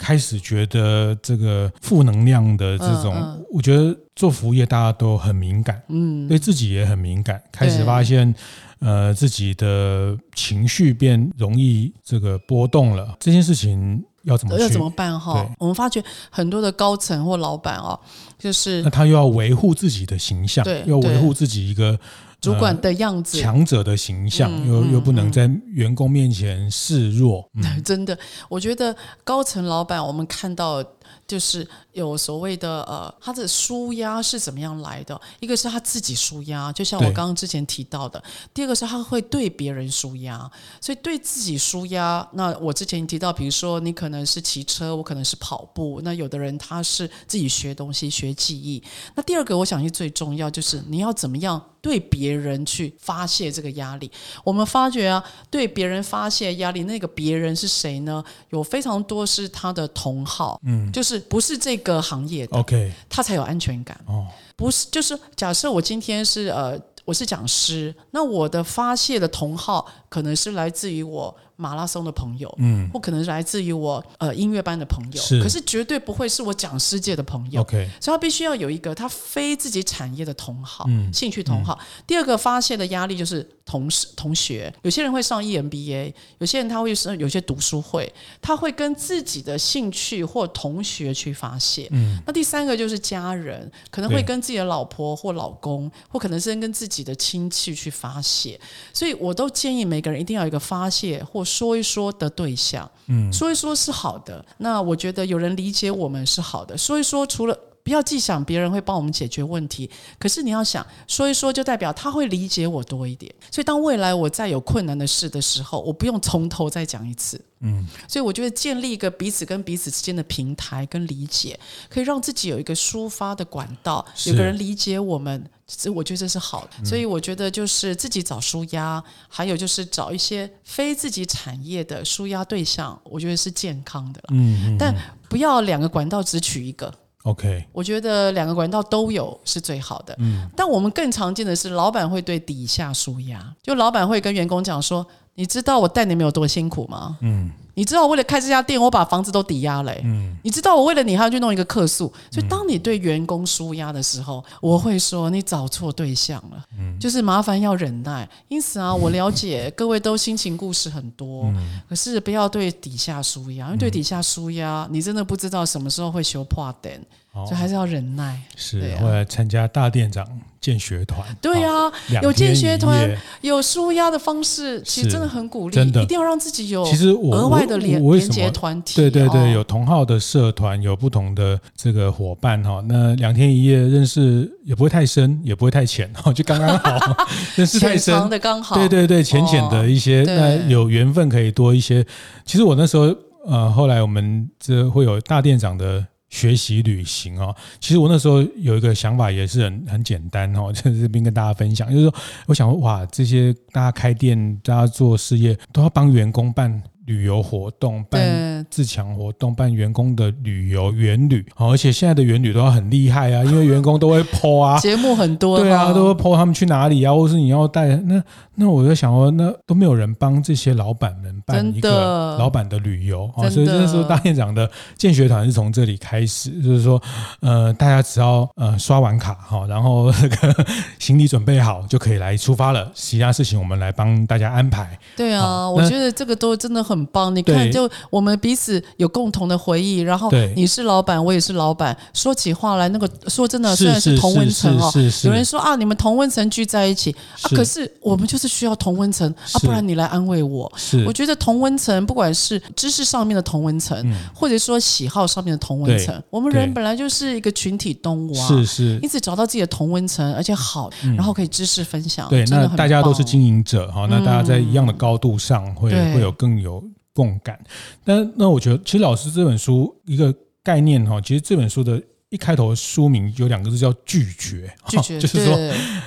开始觉得这个负能量的这种，嗯嗯、我觉得做服务业大家都很敏感，嗯，对自己也很敏感。开始发现，呃，自己的情绪变容易这个波动了。这件事情要怎么要怎么办？哈，我们发觉很多的高层或老板哦，就是那他又要维护自己的形象，对，要维护自己一个。主管的样子，强者的形象，又又不能在员工面前示弱。真的，我觉得高层老板，我们看到。就是有所谓的呃，他的舒压是怎么样来的？一个是他自己舒压，就像我刚刚之前提到的；第二个是他会对别人舒压。所以对自己舒压，那我之前提到，比如说你可能是骑车，我可能是跑步。那有的人他是自己学东西、学技艺。那第二个，我想是最重要，就是你要怎么样对别人去发泄这个压力。我们发觉啊，对别人发泄压力，那个别人是谁呢？有非常多是他的同好，嗯，就是。不是这个行业的，OK，他才有安全感。哦，不是，就是假设我今天是呃，我是讲师，那我的发泄的同好可能是来自于我马拉松的朋友，嗯，或可能是来自于我呃音乐班的朋友，是，可是绝对不会是我讲世界的朋友。OK，所以他必须要有一个他非自己产业的同好，嗯，兴趣同好。嗯、第二个发泄的压力就是同事同学，有些人会上 EMBA，有些人他会是有些读书会，他会跟自己的兴趣或同学去发泄。嗯，那第三个就是家人，可能会跟自己的老婆或老公，或可能是跟自己的亲戚去发泄。所以我都建议每个人一定要有一个发泄或说一说的对象，嗯，说一说是好的。那我觉得有人理解我们是好的。说一说，除了不要既想别人会帮我们解决问题，可是你要想说一说，就代表他会理解我多一点。所以当未来我再有困难的事的时候，我不用从头再讲一次。嗯，所以我觉得建立一个彼此跟彼此之间的平台跟理解，可以让自己有一个抒发的管道，有个人理解我们，这我觉得这是好的。所以我觉得就是自己找舒压，还有就是找一些非自己产业的舒压对象，我觉得是健康的。嗯，但不要两个管道只取一个。OK，我觉得两个管道都有是最好的。嗯，但我们更常见的是老板会对底下输压，就老板会跟员工讲说。你知道我带你们有多辛苦吗？嗯，你知道我为了开这家店，我把房子都抵押了。嗯，你知道我为了你还要去弄一个客诉。所以当你对员工纾压的时候，我会说你找错对象了。嗯，就是麻烦要忍耐。因此啊，我了解各位都心情故事很多，可是不要对底下纾压，因为对底下纾压，你真的不知道什么时候会修破点。就还是要忍耐。是，后来参加大店长建学团。对啊，有建学团，有舒压的方式，其实真的很鼓励。真的，一定要让自己有。其实我额外的连连接团体。对对对，有同号的社团，有不同的这个伙伴哈。那两天一夜认识也不会太深，也不会太浅哈，就刚刚好。认识太深的刚好。对对对，浅浅的一些，那有缘分可以多一些。其实我那时候呃，后来我们这会有大店长的。学习旅行哦，其实我那时候有一个想法，也是很很简单哦，在这边跟大家分享，就是说，我想，哇，这些大家开店、大家做事业，都要帮员工办。旅游活动办自强活动，办员工的旅游远旅，而且现在的远旅都要很厉害啊，因为员工都会 po 啊，节目很多，对啊，都会 po 他们去哪里啊，或是你要带那那我就想说，那都没有人帮这些老板们办一个老板的旅游。啊，所以那时候大院长的建学团是从这里开始，就是说呃，大家只要呃刷完卡哈，然后 那个行李准备好就可以来出发了，其他事情我们来帮大家安排。对啊，我觉得这个都真的很。很棒，你看，就我们彼此有共同的回忆，然后你是老板，我也是老板，说起话来，那个说真的，虽然是同温层哦，有人说啊，你们同温层聚在一起啊，可是我们就是需要同温层啊，不然你来安慰我。我觉得同温层，不管是知识上面的同温层，或者说喜好上面的同温层，我们人本来就是一个群体动物啊，是是，因此找到自己的同温层，而且好，然后可以知识分享。对，那大家都是经营者哈，那大家在一样的高度上会会有更有。共感，但那我觉得，其实老师这本书一个概念哈，其实这本书的一开头的书名有两个字叫拒绝，拒绝 就是说，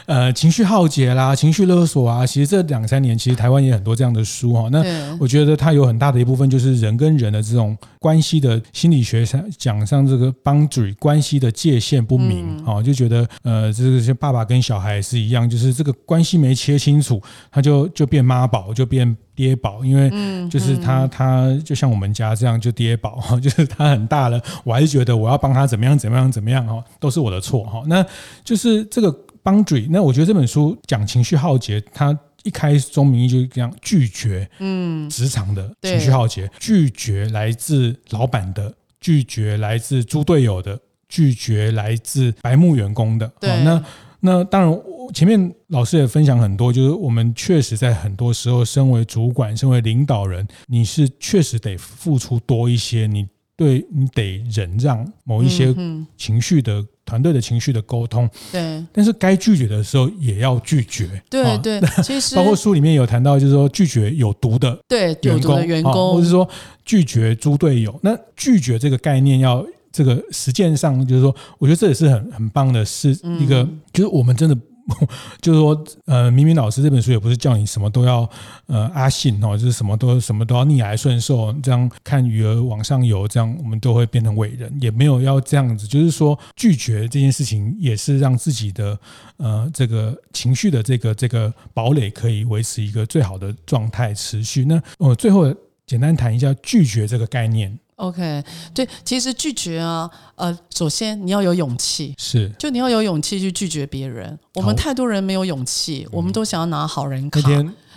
呃，情绪耗竭啦，情绪勒索啊，其实这两三年，其实台湾也很多这样的书哈。那我觉得它有很大的一部分就是人跟人的这种关系的心理学上讲上这个 boundary 关系的界限不明啊，就觉得呃，这个像爸爸跟小孩是一样，就是这个关系没切清楚，他就就变妈宝，就变。爹宝，因为就是他，他就像我们家这样，就跌宝 哈，就是他很大了，我还是觉得我要帮他怎么样，怎么样，怎么样哈，都是我的错哈。那就是这个 boundary，那我觉得这本书讲情绪浩劫，他一开始中明义就是这样拒绝，嗯，职场的情绪耗竭，拒绝来自老板的，拒绝来自猪队友的，拒绝来自白目员工的，对，那。那当然，前面老师也分享很多，就是我们确实在很多时候，身为主管、身为领导人，你是确实得付出多一些，你对你得忍让某一些情绪的团队的情绪的沟通。对。但是该拒绝的时候也要拒绝。对对。其实包括书里面有谈到，就是说拒绝有毒的对有毒的员工，或者说拒绝猪队友。那拒绝这个概念要。这个实践上就是说，我觉得这也是很很棒的，是一个就是我们真的 就是说，呃，明明老师这本书也不是叫你什么都要呃阿信哦，就是什么都什么都要逆来顺受，这样看鱼儿往上游，这样我们都会变成伟人，也没有要这样子。就是说，拒绝这件事情也是让自己的呃这个情绪的这个这个堡垒可以维持一个最好的状态持续。那我最后简单谈一下拒绝这个概念。OK，对，其实拒绝啊，呃，首先你要有勇气，是，就你要有勇气去拒绝别人。我们太多人没有勇气，我们都想要拿好人卡。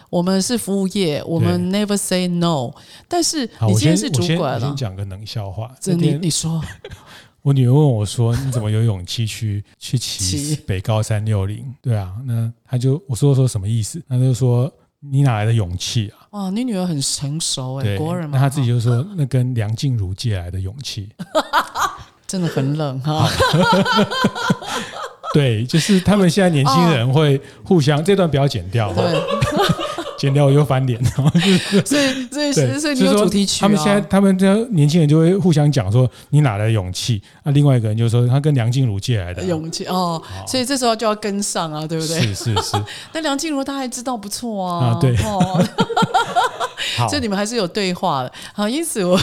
我们是服务业，我们 never say no。但是你今天是主管了，我先讲个冷笑话。你你说，我女儿问我说：“你怎么有勇气去 去骑北高三六零？”对啊，那他就我说说什么意思？他就说。你哪来的勇气啊？哇，你女儿很成熟哎、欸，国人嘛。那她自己就说，那跟梁静茹借来的勇气，真的很冷哈。对，就是他们现在年轻人会互相，这段不要剪掉。对。剪掉我又翻脸，然 后所以所以所以你有主题曲、啊、他们现在他们这年轻人就会互相讲说，你哪来的勇气？那、啊、另外一个人就说他跟梁静茹借来的、啊、勇气哦，所以这时候就要跟上啊，对不对？是是是。那梁静茹她还知道不错啊，啊对。哦，所以你们还是有对话的。好，因此我。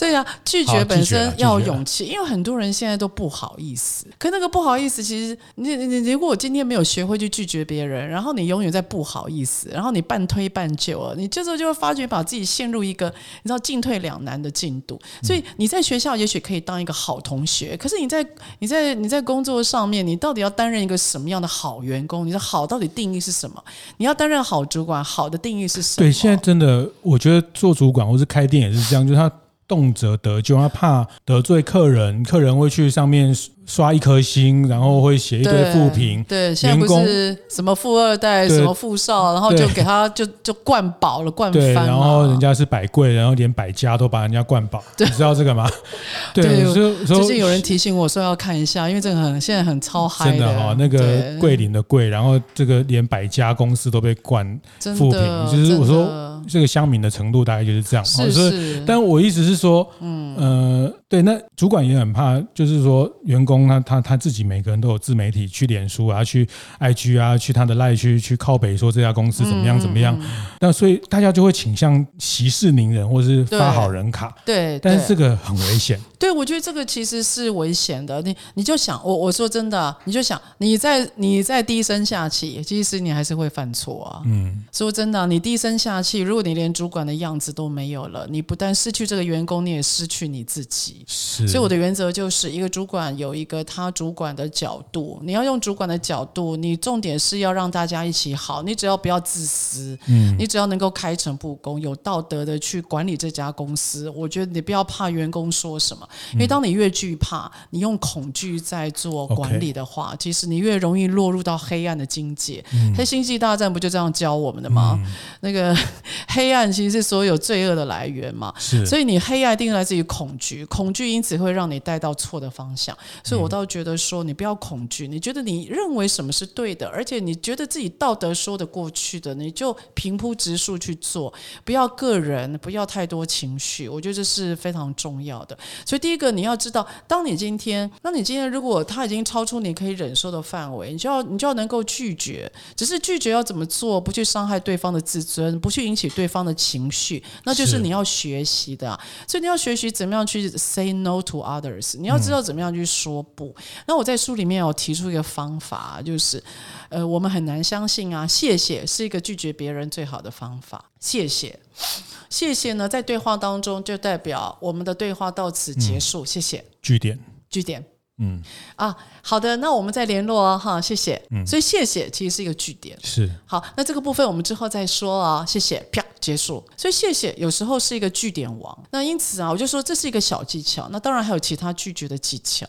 所以啊，拒绝本身要有勇气，因为很多人现在都不好意思。可那个不好意思，其实你你你，如果我今天没有学会去拒绝别人，然后你永远在不好意思，然后你半推半就啊，你这时候就会发觉把自己陷入一个你知道进退两难的进度。所以你在学校也许可以当一个好同学，可是你在你在你在工作上面，你到底要担任一个什么样的好员工？你的好到底定义是什么？你要担任好主管，好的定义是什么？对，现在真的，我觉得做主管或是开店也是这样，就是他。动辄得咎，他怕得罪客人，客人会去上面。刷一颗星，然后会写一堆负评。对，现在不是什么富二代，什么富少，然后就给他就就灌饱了，灌翻。然后人家是百贵，然后连百家都把人家灌饱。你知道这个吗？对，最近有人提醒我说要看一下，因为这个很现在很超嗨的。真的哈，那个桂林的桂，然后这个连百家公司都被灌负评，就是我说这个乡民的程度大概就是这样。是是。但我意思是说，嗯呃，对，那主管也很怕，就是说员工。他他他自己每个人都有自媒体，去脸书啊，去 IG 啊，去他的赖去去靠北说这家公司怎么样怎么样。那所以大家就会倾向息事宁人，或是发好人卡。对，但是这个很危险。对，我觉得这个其实是危险的。你你就想，我我说真的，你就想你在你在低声下气，其实你还是会犯错啊。嗯，说真的，你低声下气，如果你连主管的样子都没有了，你不但失去这个员工，你也失去你自己。是。所以我的原则就是一个主管有一个他主管的角度，你要用主管的角度，你重点是要让大家一起好，你只要不要自私，嗯，你只要能够开诚布公、有道德的去管理这家公司，我觉得你不要怕员工说什么。因为当你越惧怕，你用恐惧在做管理的话，其实你越容易落入到黑暗的境界。黑星际大战不就这样教我们的吗？那个黑暗其实是所有罪恶的来源嘛。所以你黑暗一定来自于恐惧，恐惧因此会让你带到错的方向。所以我倒觉得说，你不要恐惧，你觉得你认为什么是对的，而且你觉得自己道德说得过去的，你就平铺直述去做，不要个人，不要太多情绪。我觉得这是非常重要的。所以第一个。你要知道，当你今天，当你今天如果他已经超出你可以忍受的范围，你就要你就要能够拒绝。只是拒绝要怎么做，不去伤害对方的自尊，不去引起对方的情绪，那就是你要学习的。所以你要学习怎么样去 say no to others，你要知道怎么样去说不。嗯、那我在书里面有提出一个方法，就是呃，我们很难相信啊，谢谢是一个拒绝别人最好的方法。谢谢。谢谢呢，在对话当中就代表我们的对话到此结束。嗯、谢谢。句点。句点。嗯。啊，好的，那我们再联络啊，哈，谢谢。嗯。所以谢谢其实是一个句点。是。好，那这个部分我们之后再说啊，谢谢，啪，结束。所以谢谢有时候是一个句点王。那因此啊，我就说这是一个小技巧。那当然还有其他拒绝的技巧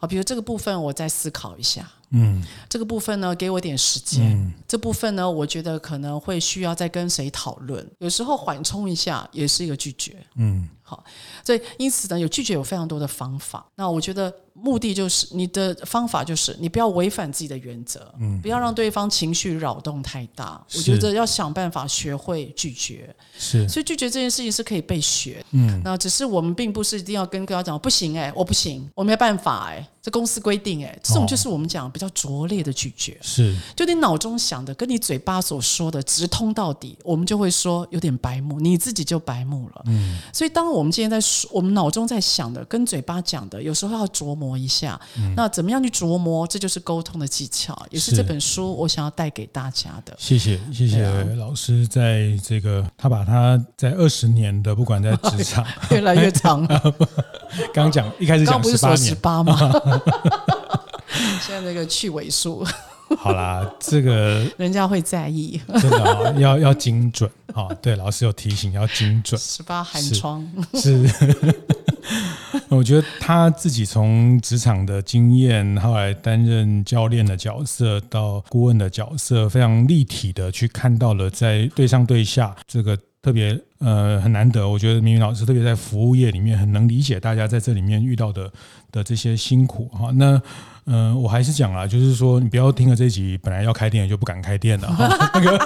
啊，比如这个部分我再思考一下。嗯，这个部分呢，给我点时间。嗯，这部分呢，我觉得可能会需要再跟谁讨论。有时候缓冲一下也是一个拒绝。嗯，好，所以因此呢，有拒绝有非常多的方法。那我觉得。目的就是你的方法就是你不要违反自己的原则，嗯，不要让对方情绪扰动太大。我觉得要想办法学会拒绝，是，所以拒绝这件事情是可以被学，嗯，那只是我们并不是一定要跟大家讲不行，哎，我不行，我没办法，哎，这公司规定，哎，这种就是我们讲比较拙劣的拒绝。是，就你脑中想的跟你嘴巴所说的直通到底，我们就会说有点白目，你自己就白目了。嗯，所以当我们今天在说，我们脑中在想的跟嘴巴讲的，有时候要琢磨一下。嗯，那怎么样去琢磨？这就是沟通的技巧，也是这本书我想要带给大家的。谢谢，谢谢老师，在这个他把他在二十年的不管在职场 越来越长了。刚讲一开始讲十八年，十八吗？现在那个去尾数。好啦，这个人家会在意，真的、哦、要要精准啊、哦！对，老师有提醒要精准。十八寒窗是，是 我觉得他自己从职场的经验，后来担任教练的角色，到顾问的角色，非常立体的去看到了在对上对下这个特别呃很难得。我觉得明明老师特别在服务业里面很能理解大家在这里面遇到的的这些辛苦哈。那嗯、呃，我还是讲啦，就是说你不要听了这集，本来要开店就不敢开店了哈。那个，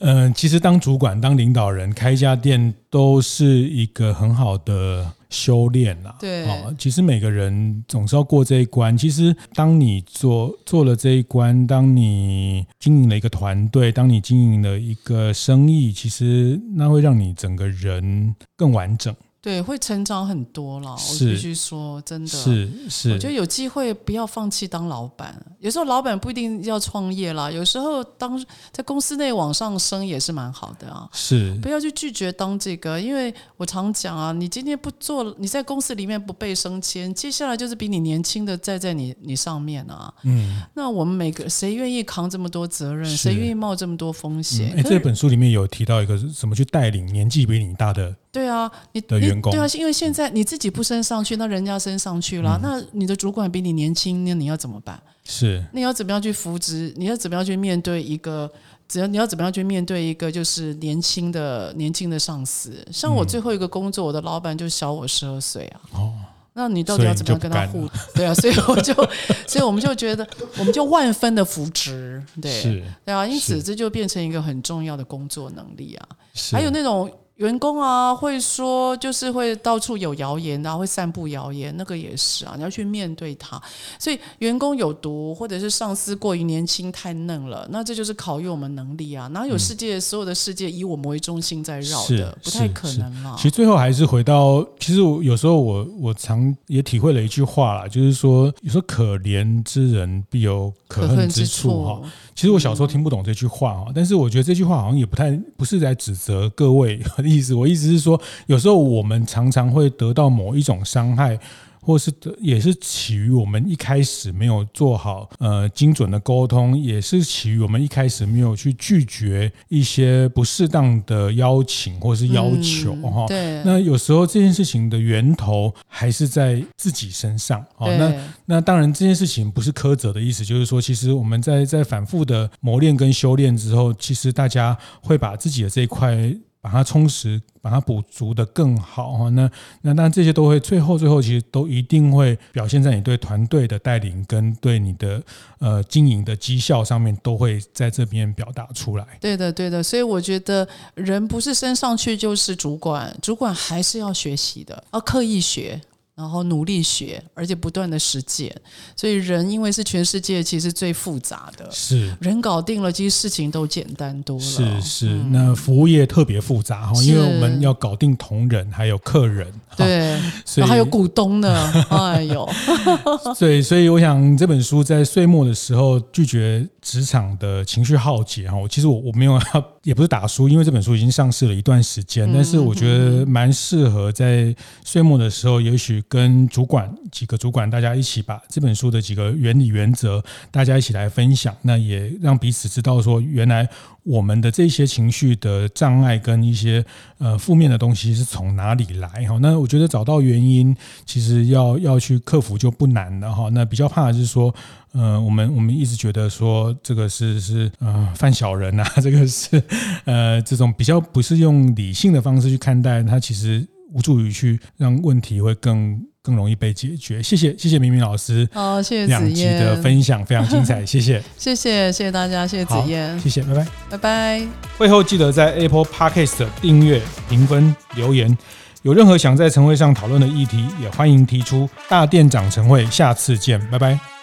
嗯、其实当主管、当领导人开一家店都是一个很好的修炼啦。对，其实每个人总是要过这一关。其实当你做做了这一关，当你经营了一个团队，当你经营了一个生意，其实那会让你整个人更完整。对，会成长很多了。我必须说，真的，是是。我觉得有机会不要放弃当老板。有时候老板不一定要创业啦，有时候当在公司内往上升也是蛮好的啊。是，不要去拒绝当这个，因为我常讲啊，你今天不做，你在公司里面不被升迁，接下来就是比你年轻的站在你你上面啊。嗯。那我们每个谁愿意扛这么多责任？谁愿意冒这么多风险？哎、嗯，这本书里面有提到一个怎么去带领年纪比你大的。对啊，你的员工对啊，因为现在你自己不升上去，那人家升上去了，嗯、那你的主管比你年轻，那你要怎么办？是，你要怎么样去扶植？你要怎么样去面对一个？只要你要怎么样去面对一个就是年轻的年轻的上司？像我最后一个工作，嗯、我的老板就小我十二岁啊。哦，那你到底要怎么样跟他互？对啊，所以我就，所以我们就觉得，我们就万分的扶植，对，是对啊，因此这就变成一个很重要的工作能力啊。是还有那种。员工啊，会说就是会到处有谣言啊，会散布谣言，那个也是啊，你要去面对它。所以员工有毒，或者是上司过于年轻太嫩了，那这就是考验我们能力啊。哪有世界、嗯、所有的世界以我们为中心在绕的？不太可能嘛。其实最后还是回到，其实我有时候我我常也体会了一句话啦，就是说，有时候可怜之人必有可恨之处哈。其实我小时候听不懂这句话啊，但是我觉得这句话好像也不太不是在指责各位的意思。我意思是说，有时候我们常常会得到某一种伤害。或是也是起于我们一开始没有做好呃精准的沟通，也是起于我们一开始没有去拒绝一些不适当的邀请或是要求哈、嗯。对。那有时候这件事情的源头还是在自己身上。哦。那那当然这件事情不是苛责的意思，就是说其实我们在在反复的磨练跟修炼之后，其实大家会把自己的这一块。把它充实，把它补足的更好哈。那那那这些都会最后最后其实都一定会表现在你对团队的带领跟对你的呃经营的绩效上面，都会在这边表达出来。对的，对的。所以我觉得人不是升上去就是主管，主管还是要学习的，要刻意学。然后努力学，而且不断的实践，所以人因为是全世界其实最复杂的，是。人搞定了，其实事情都简单多了。是是，嗯、那服务业特别复杂哈，因为我们要搞定同仁，还有客人，对，所以还有股东呢。哎呦，对，所以我想这本书在岁末的时候拒绝职场的情绪浩劫哈，我其实我我没有要，也不是打书，因为这本书已经上市了一段时间，但是我觉得蛮适合在岁末的时候，也许。跟主管几个主管，大家一起把这本书的几个原理原则，大家一起来分享，那也让彼此知道说，原来我们的这些情绪的障碍跟一些呃负面的东西是从哪里来哈。那我觉得找到原因，其实要要去克服就不难了哈。那比较怕的是说，呃，我们我们一直觉得说这个是是呃犯小人啊，这个是呃这种比较不是用理性的方式去看待它，其实。无助于去让问题会更更容易被解决。谢谢谢谢明明老师，好，谢谢两集的分享非常精彩，谢谢谢谢谢谢大家，谢谢子嫣，谢谢，拜拜拜拜。会后记得在 Apple Podcast 订阅、评分、留言。有任何想在晨会上讨论的议题，也欢迎提出。大店长晨会，下次见，拜拜。